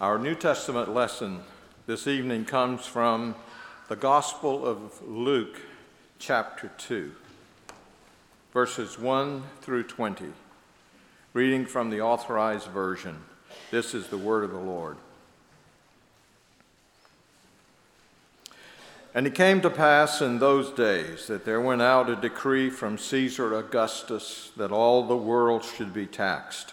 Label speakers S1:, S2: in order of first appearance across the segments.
S1: Our New Testament lesson this evening comes from the Gospel of Luke, chapter 2, verses 1 through 20. Reading from the Authorized Version. This is the word of the Lord. And it came to pass in those days that there went out a decree from Caesar Augustus that all the world should be taxed.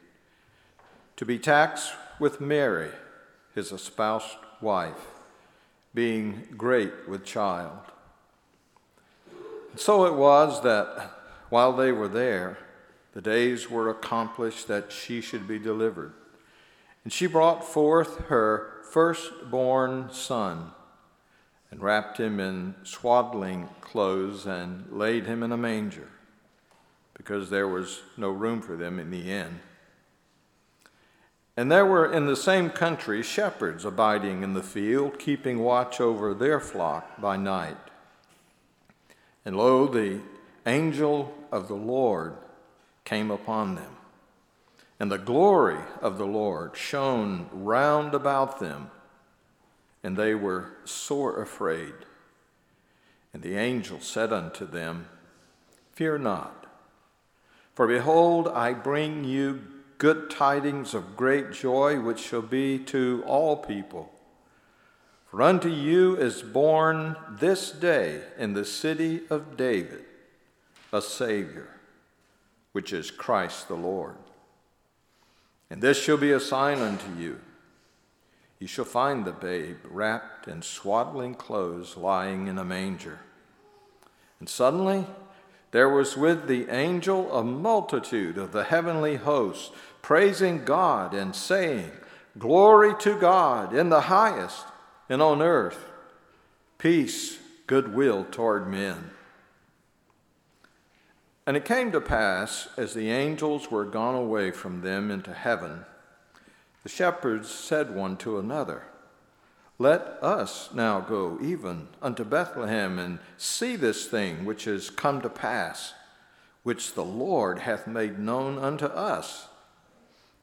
S1: to be taxed with Mary, his espoused wife, being great with child. And so it was that while they were there, the days were accomplished that she should be delivered. And she brought forth her firstborn son, and wrapped him in swaddling clothes, and laid him in a manger, because there was no room for them in the inn. And there were in the same country shepherds abiding in the field, keeping watch over their flock by night. And lo, the angel of the Lord came upon them, and the glory of the Lord shone round about them, and they were sore afraid. And the angel said unto them, Fear not, for behold, I bring you good tidings of great joy, which shall be to all people. For unto you is born this day in the city of David a Savior, which is Christ the Lord. And this shall be a sign unto you. You shall find the babe wrapped in swaddling clothes, lying in a manger. And suddenly there was with the angel a multitude of the heavenly hosts praising God and saying, Glory to God in the highest, and on earth, peace, goodwill toward men. And it came to pass, as the angels were gone away from them into heaven, the shepherds said one to another, Let us now go even unto Bethlehem and see this thing which is come to pass, which the Lord hath made known unto us.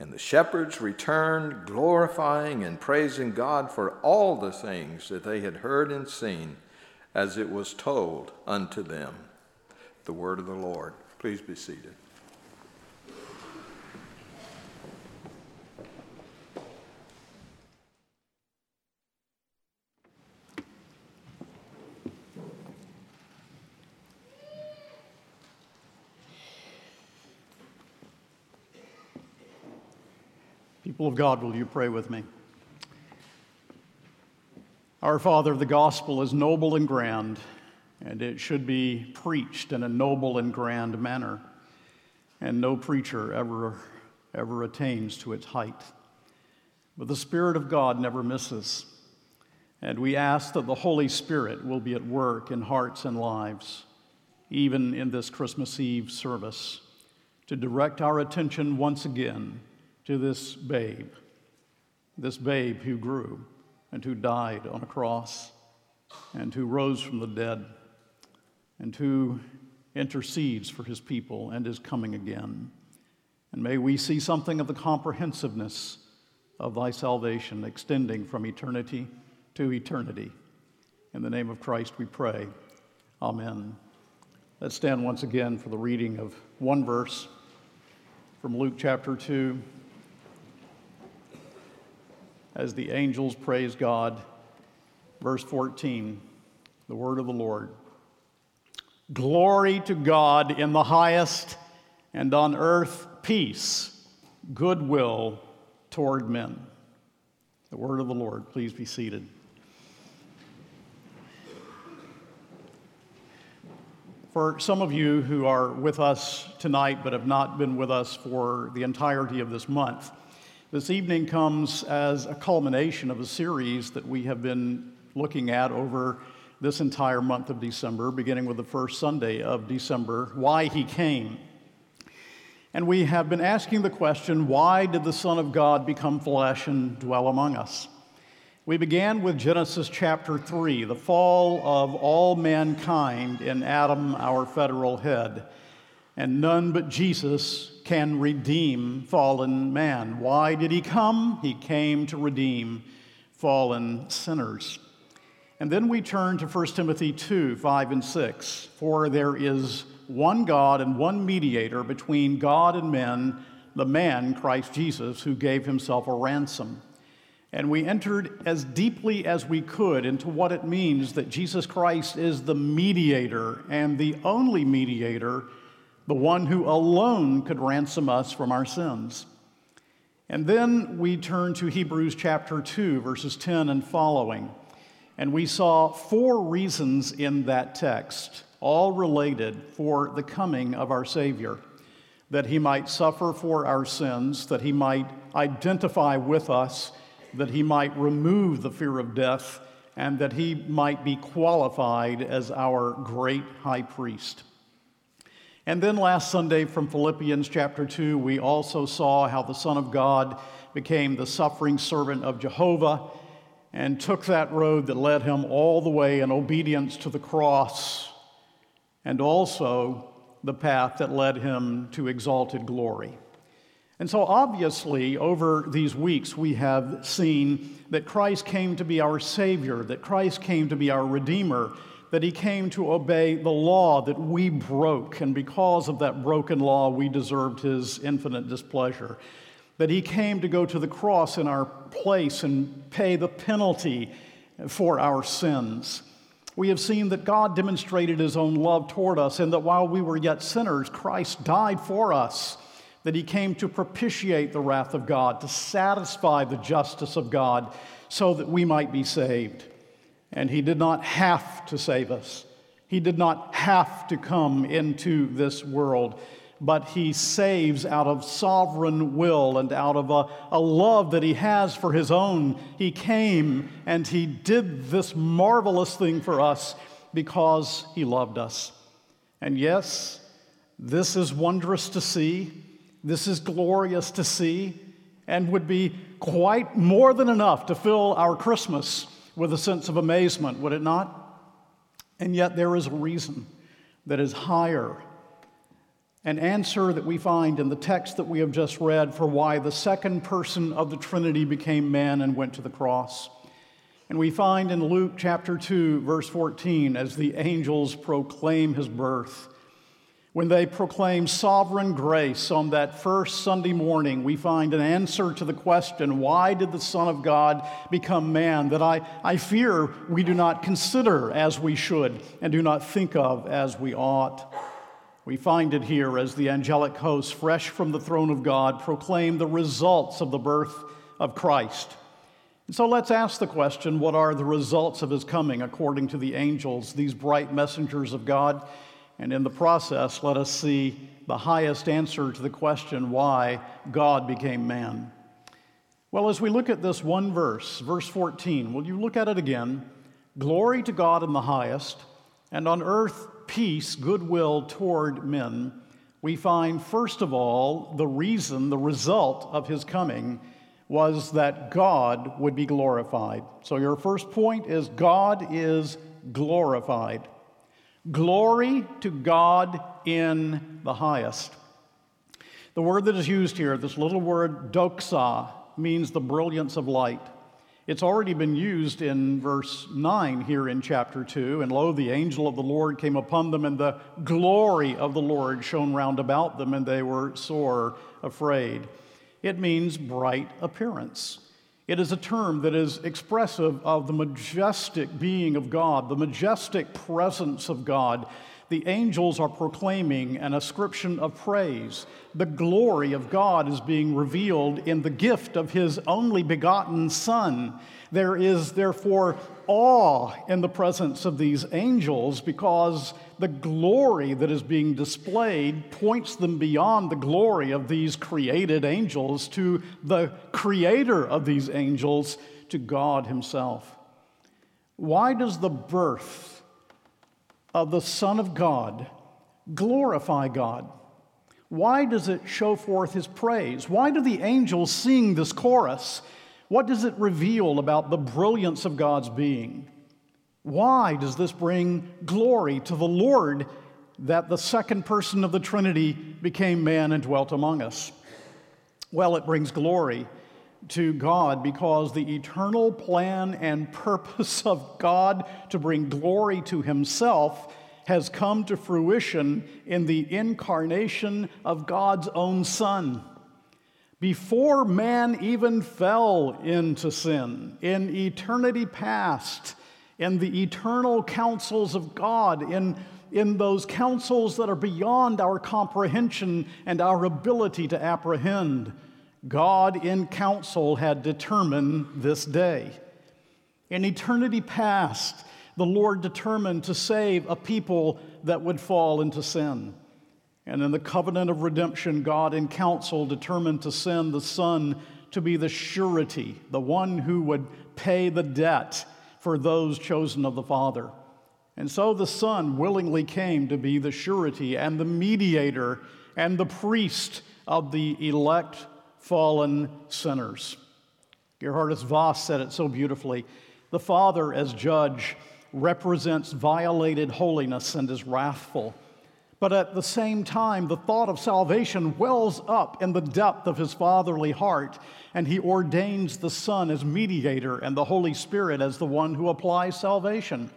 S1: And the shepherds returned, glorifying and praising God for all the things that they had heard and seen as it was told unto them. The word of the Lord. Please be seated.
S2: People of God, will you pray with me? Our Father, the gospel is noble and grand, and it should be preached in a noble and grand manner, and no preacher ever, ever attains to its height. But the Spirit of God never misses, and we ask that the Holy Spirit will be at work in hearts and lives, even in this Christmas Eve service, to direct our attention once again to this babe, this babe who grew and who died on a cross and who rose from the dead and who intercedes for his people and is coming again. And may we see something of the comprehensiveness of thy salvation extending from eternity to eternity. In the name of Christ we pray. Amen. Let's stand once again for the reading of one verse from Luke chapter 2 as the angels praise God. Verse 14, the word of the Lord. Glory to God in the highest, and on earth peace, goodwill toward men. The word of the Lord. Please be seated. For some of you who are with us tonight but have not been with us for the entirety of this month, this evening comes as a culmination of a series that we have been looking at over this entire month of December, beginning with the first Sunday of December Why He Came. And we have been asking the question why did the Son of God become flesh and dwell among us? We began with Genesis chapter 3, the fall of all mankind in Adam, our federal head. And none but Jesus can redeem fallen man. Why did he come? He came to redeem fallen sinners. And then we turn to 1 Timothy 2 5 and 6. For there is one God and one mediator between God and men, the man, Christ Jesus, who gave himself a ransom and we entered as deeply as we could into what it means that Jesus Christ is the mediator and the only mediator, the one who alone could ransom us from our sins. And then we turn to Hebrews chapter 2, verses 10 and following. And we saw four reasons in that text, all related for the coming of our Savior that he might suffer for our sins, that he might identify with us that he might remove the fear of death and that he might be qualified as our great high priest. And then last Sunday from Philippians chapter 2, we also saw how the Son of God became the suffering servant of Jehovah and took that road that led him all the way in obedience to the cross and also the path that led him to exalted glory. And so, obviously, over these weeks, we have seen that Christ came to be our Savior, that Christ came to be our Redeemer, that He came to obey the law that we broke, and because of that broken law, we deserved His infinite displeasure. That He came to go to the cross in our place and pay the penalty for our sins. We have seen that God demonstrated His own love toward us, and that while we were yet sinners, Christ died for us that he came to propitiate the wrath of God, to satisfy the justice of God, so that we might be saved. And he did not have to save us, he did not have to come into this world. But he saves out of sovereign will and out of a, a love that he has for his own. He came and he did this marvelous thing for us because he loved us. And yes, this is wondrous to see. This is glorious to see and would be quite more than enough to fill our Christmas with a sense of amazement, would it not? And yet, there is a reason that is higher. An answer that we find in the text that we have just read for why the second person of the Trinity became man and went to the cross. And we find in Luke chapter 2, verse 14, as the angels proclaim his birth, when they proclaim sovereign grace on that first Sunday morning, we find an answer to the question, why did the Son of God become man? That I, I fear we do not consider as we should and do not think of as we ought. We find it here as the angelic hosts, fresh from the throne of God, proclaim the results of the birth of Christ. And so let's ask the question what are the results of his coming according to the angels, these bright messengers of God? And in the process, let us see the highest answer to the question why God became man. Well, as we look at this one verse, verse 14, will you look at it again? Glory to God in the highest, and on earth peace, goodwill toward men. We find, first of all, the reason, the result of his coming was that God would be glorified. So, your first point is God is glorified. Glory to God in the highest. The word that is used here, this little word doxa, means the brilliance of light. It's already been used in verse 9 here in chapter 2. And lo, the angel of the Lord came upon them, and the glory of the Lord shone round about them, and they were sore afraid. It means bright appearance. It is a term that is expressive of the majestic being of God, the majestic presence of God. The angels are proclaiming an ascription of praise. The glory of God is being revealed in the gift of His only begotten Son. There is therefore awe in the presence of these angels because the glory that is being displayed points them beyond the glory of these created angels to the creator of these angels, to God Himself. Why does the birth of the Son of God glorify God? Why does it show forth His praise? Why do the angels sing this chorus? What does it reveal about the brilliance of God's being? Why does this bring glory to the Lord that the second person of the Trinity became man and dwelt among us? Well, it brings glory to God because the eternal plan and purpose of God to bring glory to Himself has come to fruition in the incarnation of God's own Son. Before man even fell into sin, in eternity past, in the eternal counsels of God, in, in those counsels that are beyond our comprehension and our ability to apprehend, God in counsel had determined this day. In eternity past, the Lord determined to save a people that would fall into sin. And in the covenant of redemption, God in council determined to send the Son to be the surety, the one who would pay the debt for those chosen of the Father. And so the Son willingly came to be the surety and the mediator and the priest of the elect fallen sinners. Geerhardus Vos said it so beautifully. The Father, as judge, represents violated holiness and is wrathful. But at the same time, the thought of salvation wells up in the depth of his fatherly heart, and he ordains the Son as mediator and the Holy Spirit as the one who applies salvation.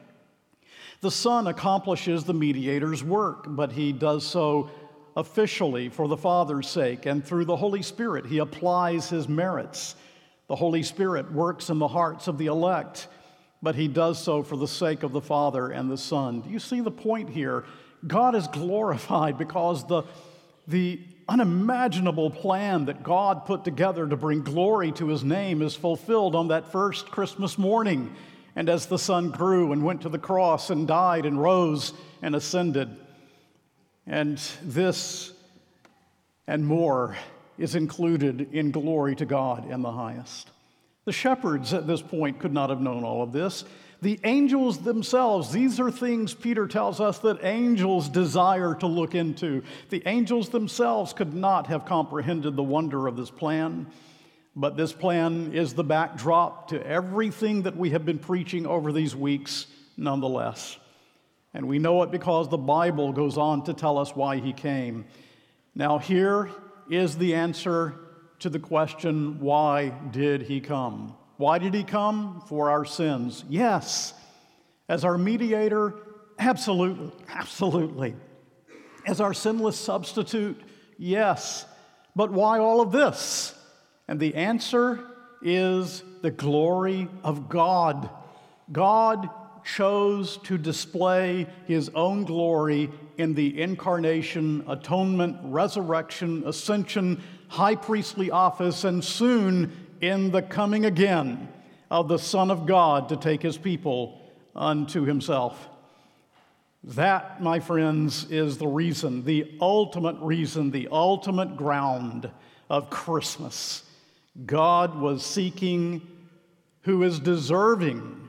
S2: The Son accomplishes the mediator's work, but he does so officially for the Father's sake, and through the Holy Spirit, he applies his merits. The Holy Spirit works in the hearts of the elect, but he does so for the sake of the Father and the Son. Do you see the point here? God is glorified because the, the unimaginable plan that God put together to bring glory to his name is fulfilled on that first Christmas morning. And as the Son grew and went to the cross and died and rose and ascended. And this and more is included in glory to God in the highest. The shepherds at this point could not have known all of this. The angels themselves, these are things Peter tells us that angels desire to look into. The angels themselves could not have comprehended the wonder of this plan, but this plan is the backdrop to everything that we have been preaching over these weeks, nonetheless. And we know it because the Bible goes on to tell us why he came. Now, here is the answer to the question why did he come? Why did he come? For our sins. Yes. As our mediator? Absolutely. Absolutely. As our sinless substitute? Yes. But why all of this? And the answer is the glory of God. God chose to display his own glory in the incarnation, atonement, resurrection, ascension, high priestly office, and soon in the coming again of the Son of God to take his people unto himself. That, my friends, is the reason, the ultimate reason, the ultimate ground of Christmas. God was seeking who is deserving.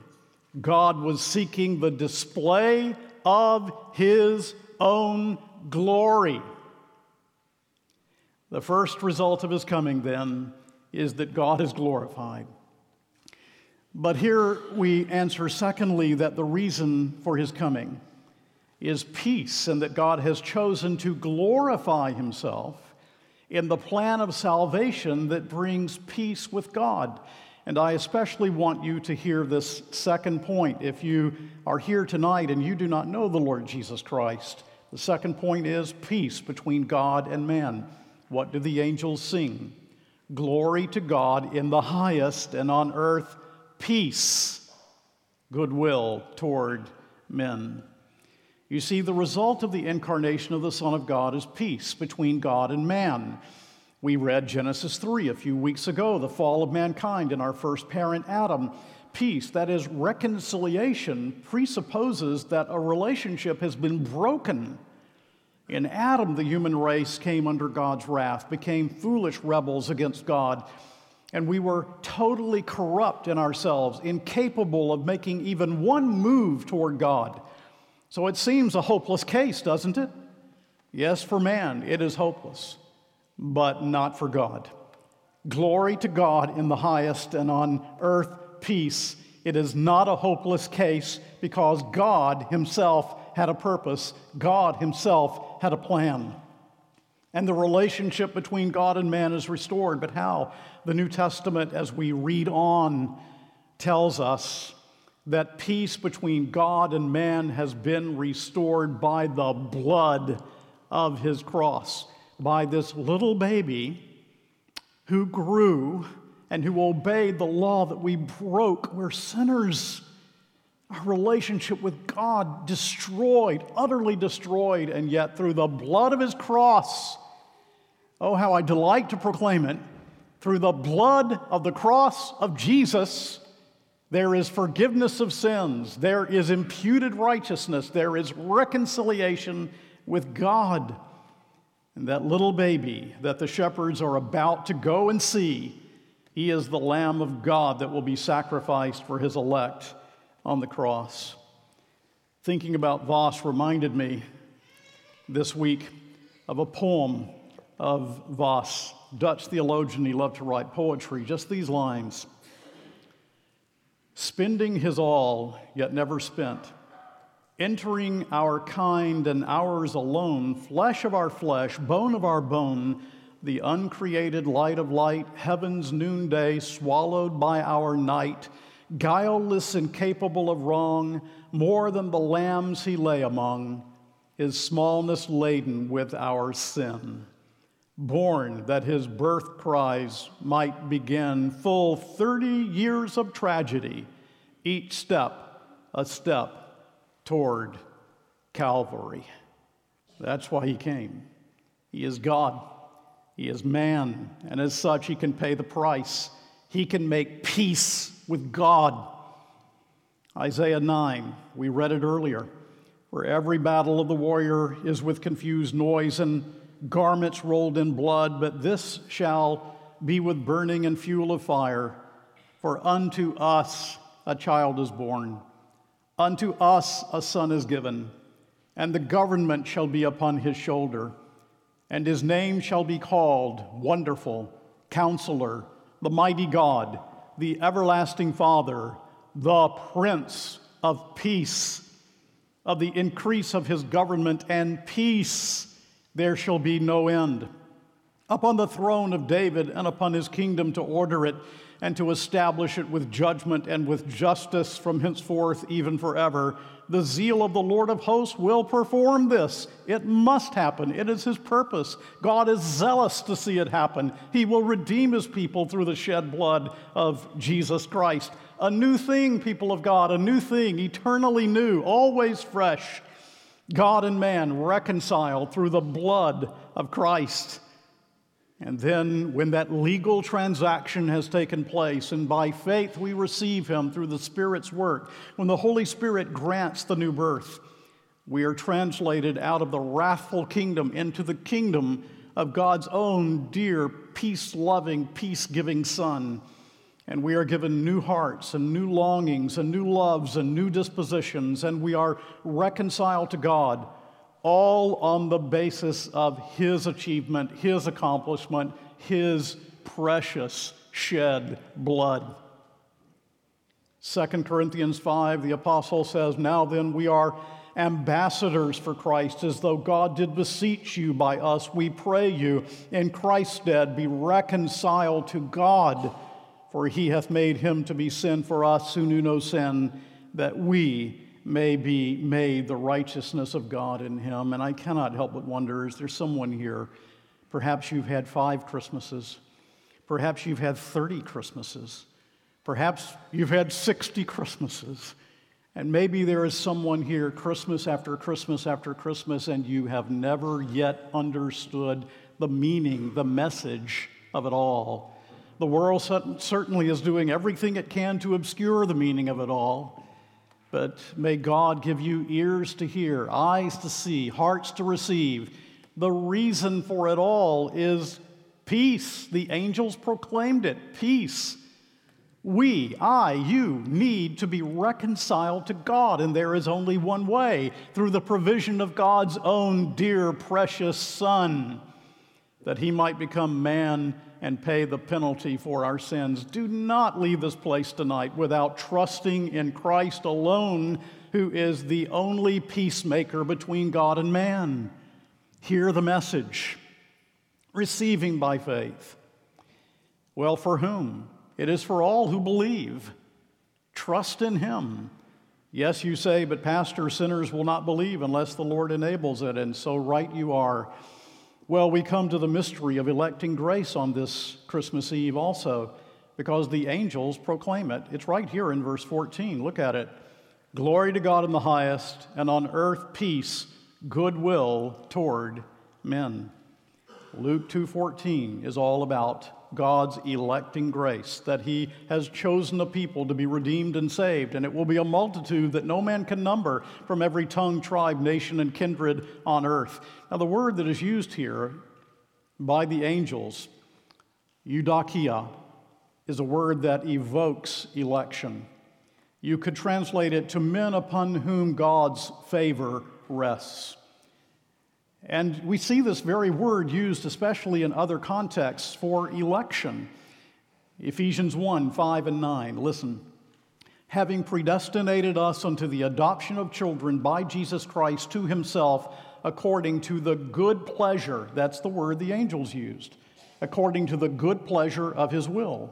S2: God was seeking the display of his own glory. The first result of his coming, then, is that God is glorified. But here we answer, secondly, that the reason for his coming is peace, and that God has chosen to glorify himself in the plan of salvation that brings peace with God. And I especially want you to hear this second point. If you are here tonight and you do not know the Lord Jesus Christ, the second point is peace between God and man. What do the angels sing? Glory to God in the highest, and on earth, peace, goodwill toward men. You see, the result of the incarnation of the Son of God is peace between God and man. We read Genesis 3 a few weeks ago, the fall of mankind in our first parent, Adam. Peace, that is, reconciliation, presupposes that a relationship has been broken. In Adam, the human race came under God's wrath, became foolish rebels against God, and we were totally corrupt in ourselves, incapable of making even one move toward God. So it seems a hopeless case, doesn't it? Yes, for man, it is hopeless, but not for God. Glory to God in the highest, and on earth, peace. It is not a hopeless case because God Himself had a purpose, God Himself had a plan. And the relationship between God and man is restored. But how? The New Testament, as we read on, tells us that peace between God and man has been restored by the blood of his cross, by this little baby who grew and who obeyed the law that we broke. We're sinners. Our relationship with God destroyed, utterly destroyed, and yet through the blood of his cross, oh, how I delight to proclaim it, through the blood of the cross of Jesus there is forgiveness of sins. There is imputed righteousness. There is reconciliation with God. And that little baby that the shepherds are about to go and see, he is the Lamb of God that will be sacrificed for his elect on the cross. Thinking about Vos reminded me this week of a poem of Vos, Dutch theologian. He loved to write poetry, just these lines spending his all, yet never spent, entering our kind and ours alone, flesh of our flesh, bone of our bone, the uncreated light of light, heaven's noonday, swallowed by our night, guileless and capable of wrong, more than the lambs he lay among, his smallness laden with our sin born that his birth cries might begin, full 30 years of tragedy, each step a step toward Calvary. That's why he came. He is God, he is man, and as such, he can pay the price. He can make peace with God. Isaiah 9, we read it earlier. For every battle of the warrior is with confused noise and garments rolled in blood, but this shall be with burning and fuel of fire. For unto us a child is born, unto us a son is given, and the government shall be upon his shoulder, and his name shall be called Wonderful, Counselor, the Mighty God, the Everlasting Father, the Prince of Peace. Of the increase of his government and peace there shall be no end. Upon the throne of David and upon his kingdom to order it and to establish it with judgment and with justice from henceforth, even forever. The zeal of the Lord of hosts will perform this. It must happen. It is his purpose. God is zealous to see it happen. He will redeem his people through the shed blood of Jesus Christ. A new thing, people of God, a new thing, eternally new, always fresh. God and man reconciled through the blood of Christ. And then, when that legal transaction has taken place, and by faith we receive Him through the Spirit's work, when the Holy Spirit grants the new birth, we are translated out of the wrathful kingdom into the kingdom of God's own dear, peace loving, peace giving Son. And we are given new hearts and new longings and new loves and new dispositions, and we are reconciled to God, all on the basis of His achievement, His accomplishment, His precious shed blood. 2 Corinthians 5, the apostle says, Now then, we are ambassadors for Christ, as though God did beseech you by us. We pray you, in Christ's stead, be reconciled to God. For he hath made him to be sin for us who knew no sin, that we may be made the righteousness of God in him. And I cannot help but wonder is there someone here? Perhaps you've had five Christmases. Perhaps you've had 30 Christmases. Perhaps you've had 60 Christmases. And maybe there is someone here, Christmas after Christmas after Christmas, and you have never yet understood the meaning, the message of it all. The world certainly is doing everything it can to obscure the meaning of it all. But may God give you ears to hear, eyes to see, hearts to receive. The reason for it all is peace. The angels proclaimed it peace. We, I, you, need to be reconciled to God, and there is only one way through the provision of God's own dear, precious Son, that he might become man and pay the penalty for our sins. Do not leave this place tonight without trusting in Christ alone, who is the only peacemaker between God and man. Hear the message, receiving by faith. Well, for whom? It is for all who believe. Trust in Him. Yes, you say, but pastor, sinners will not believe unless the Lord enables it, and so right you are. Well, we come to the mystery of electing grace on this Christmas Eve also, because the angels proclaim it. It's right here in verse 14. Look at it. Glory to God in the highest, and on earth peace, goodwill toward men. Luke 2:14 is all about God's electing grace, that He has chosen a people to be redeemed and saved, and it will be a multitude that no man can number from every tongue, tribe, nation, and kindred on earth. Now, the word that is used here by the angels, eudokia, is a word that evokes election. You could translate it to men upon whom God's favor rests. And we see this very word used, especially in other contexts, for election. Ephesians 1 5 and 9. Listen. Having predestinated us unto the adoption of children by Jesus Christ to himself, according to the good pleasure, that's the word the angels used, according to the good pleasure of his will.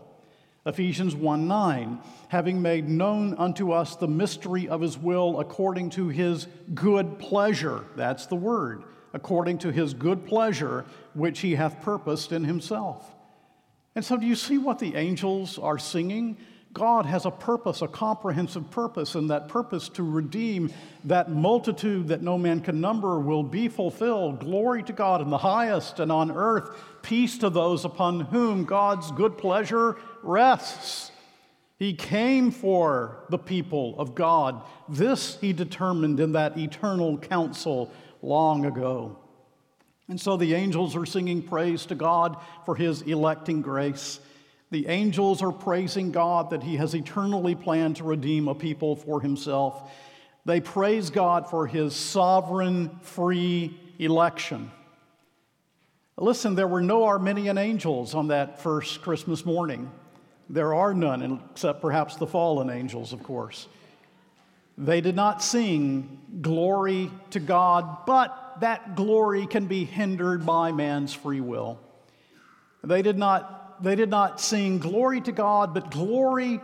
S2: Ephesians 1 9, having made known unto us the mystery of his will according to his good pleasure, that's the word according to his good pleasure, which he hath purposed in himself. And so, do you see what the angels are singing? God has a purpose, a comprehensive purpose, and that purpose to redeem that multitude that no man can number will be fulfilled. Glory to God in the highest, and on earth, peace to those upon whom God's good pleasure rests. He came for the people of God. This he determined in that eternal council long ago. And so the angels are singing praise to God for his electing grace. The angels are praising God that he has eternally planned to redeem a people for himself. They praise God for his sovereign, free election. Listen, there were no Arminian angels on that first Christmas morning. There are none, except perhaps the fallen angels, of course. They did not sing glory to God, but that glory can be hindered by man's free will. They did not, they did not sing glory to God, but glory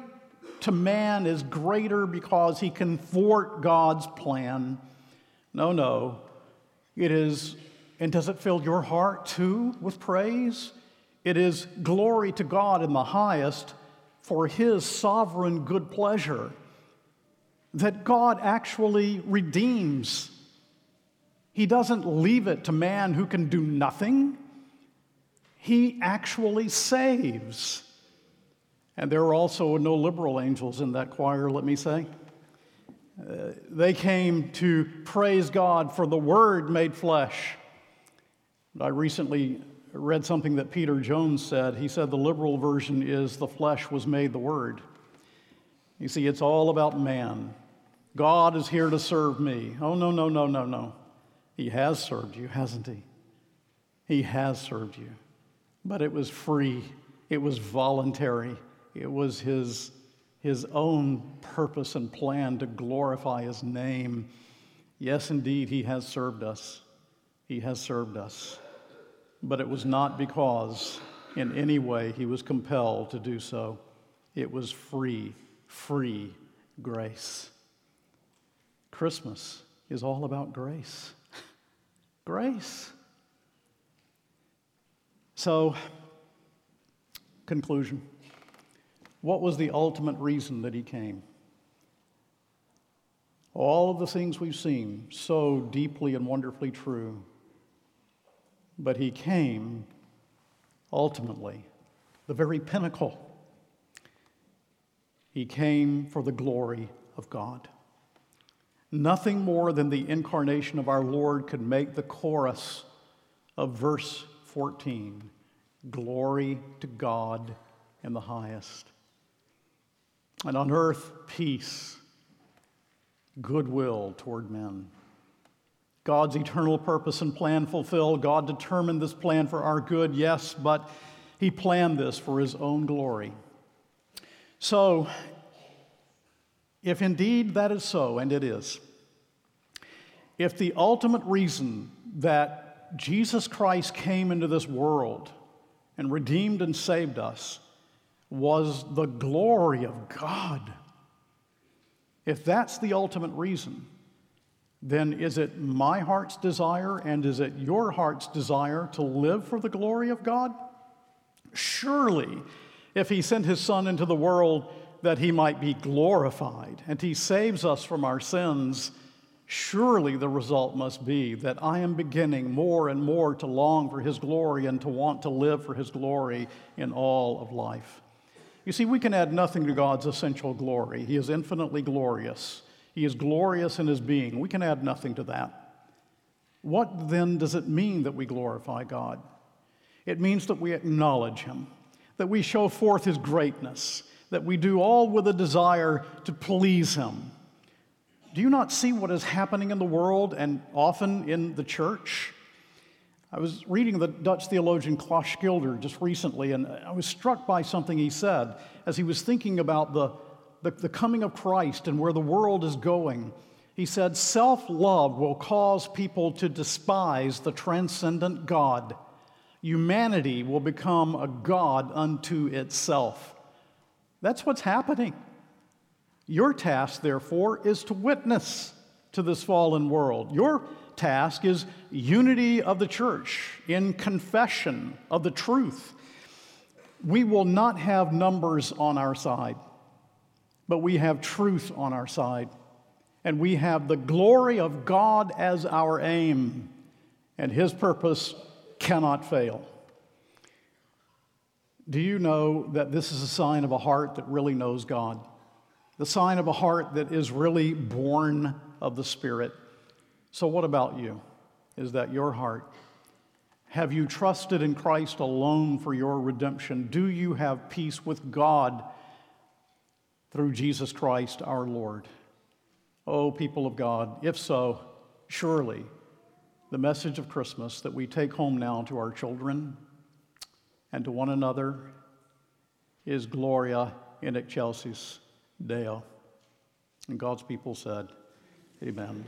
S2: to man is greater because he can thwart God's plan. No, no. It is, and does it fill your heart too with praise? It is glory to God in the highest for his sovereign good pleasure that God actually redeems. He doesn't leave it to man who can do nothing, He actually saves. And there are also no liberal angels in that choir, let me say. Uh, they came to praise God for the Word made flesh. I recently read something that Peter Jones said. He said the liberal version is the flesh was made the Word. You see, it's all about man. God is here to serve me. Oh, no, no, no, no, no. He has served you, hasn't he? He has served you. But it was free, it was voluntary, it was his, his own purpose and plan to glorify his name. Yes, indeed, he has served us. He has served us. But it was not because in any way he was compelled to do so. It was free, free grace. Christmas is all about grace. grace. So, Conclusion What was the ultimate reason that he came? All of the things we've seen, so deeply and wonderfully true. But he came ultimately, the very pinnacle. He came for the glory of God. Nothing more than the incarnation of our Lord could make the chorus of verse 14 Glory to God in the highest. And on earth, peace, goodwill toward men. God's eternal purpose and plan fulfilled. God determined this plan for our good, yes, but He planned this for His own glory. So, if indeed that is so, and it is, if the ultimate reason that Jesus Christ came into this world and redeemed and saved us was the glory of God, if that's the ultimate reason, then is it my heart's desire and is it your heart's desire to live for the glory of God? Surely, if He sent His Son into the world that He might be glorified and He saves us from our sins, surely the result must be that I am beginning more and more to long for His glory and to want to live for His glory in all of life. You see, we can add nothing to God's essential glory. He is infinitely glorious. He is glorious in his being. We can add nothing to that. What then does it mean that we glorify God? It means that we acknowledge him, that we show forth his greatness, that we do all with a desire to please him. Do you not see what is happening in the world and often in the church? I was reading the Dutch theologian Klaas Schilder just recently, and I was struck by something he said as he was thinking about the the, the coming of Christ and where the world is going, he said, Self love will cause people to despise the transcendent God. Humanity will become a God unto itself. That's what's happening. Your task, therefore, is to witness to this fallen world. Your task is unity of the church in confession of the truth. We will not have numbers on our side but we have truth on our side. And we have the glory of God as our aim, and His purpose cannot fail. Do you know that this is a sign of a heart that really knows God? The sign of a heart that is really born of the Spirit. So, what about you? Is that your heart? Have you trusted in Christ alone for your redemption? Do you have peace with God? through Jesus Christ our Lord. Oh, people of God, if so, surely the message of Christmas that we take home now to our children and to one another is Gloria in excelsis Deo. And God's people said, Amen.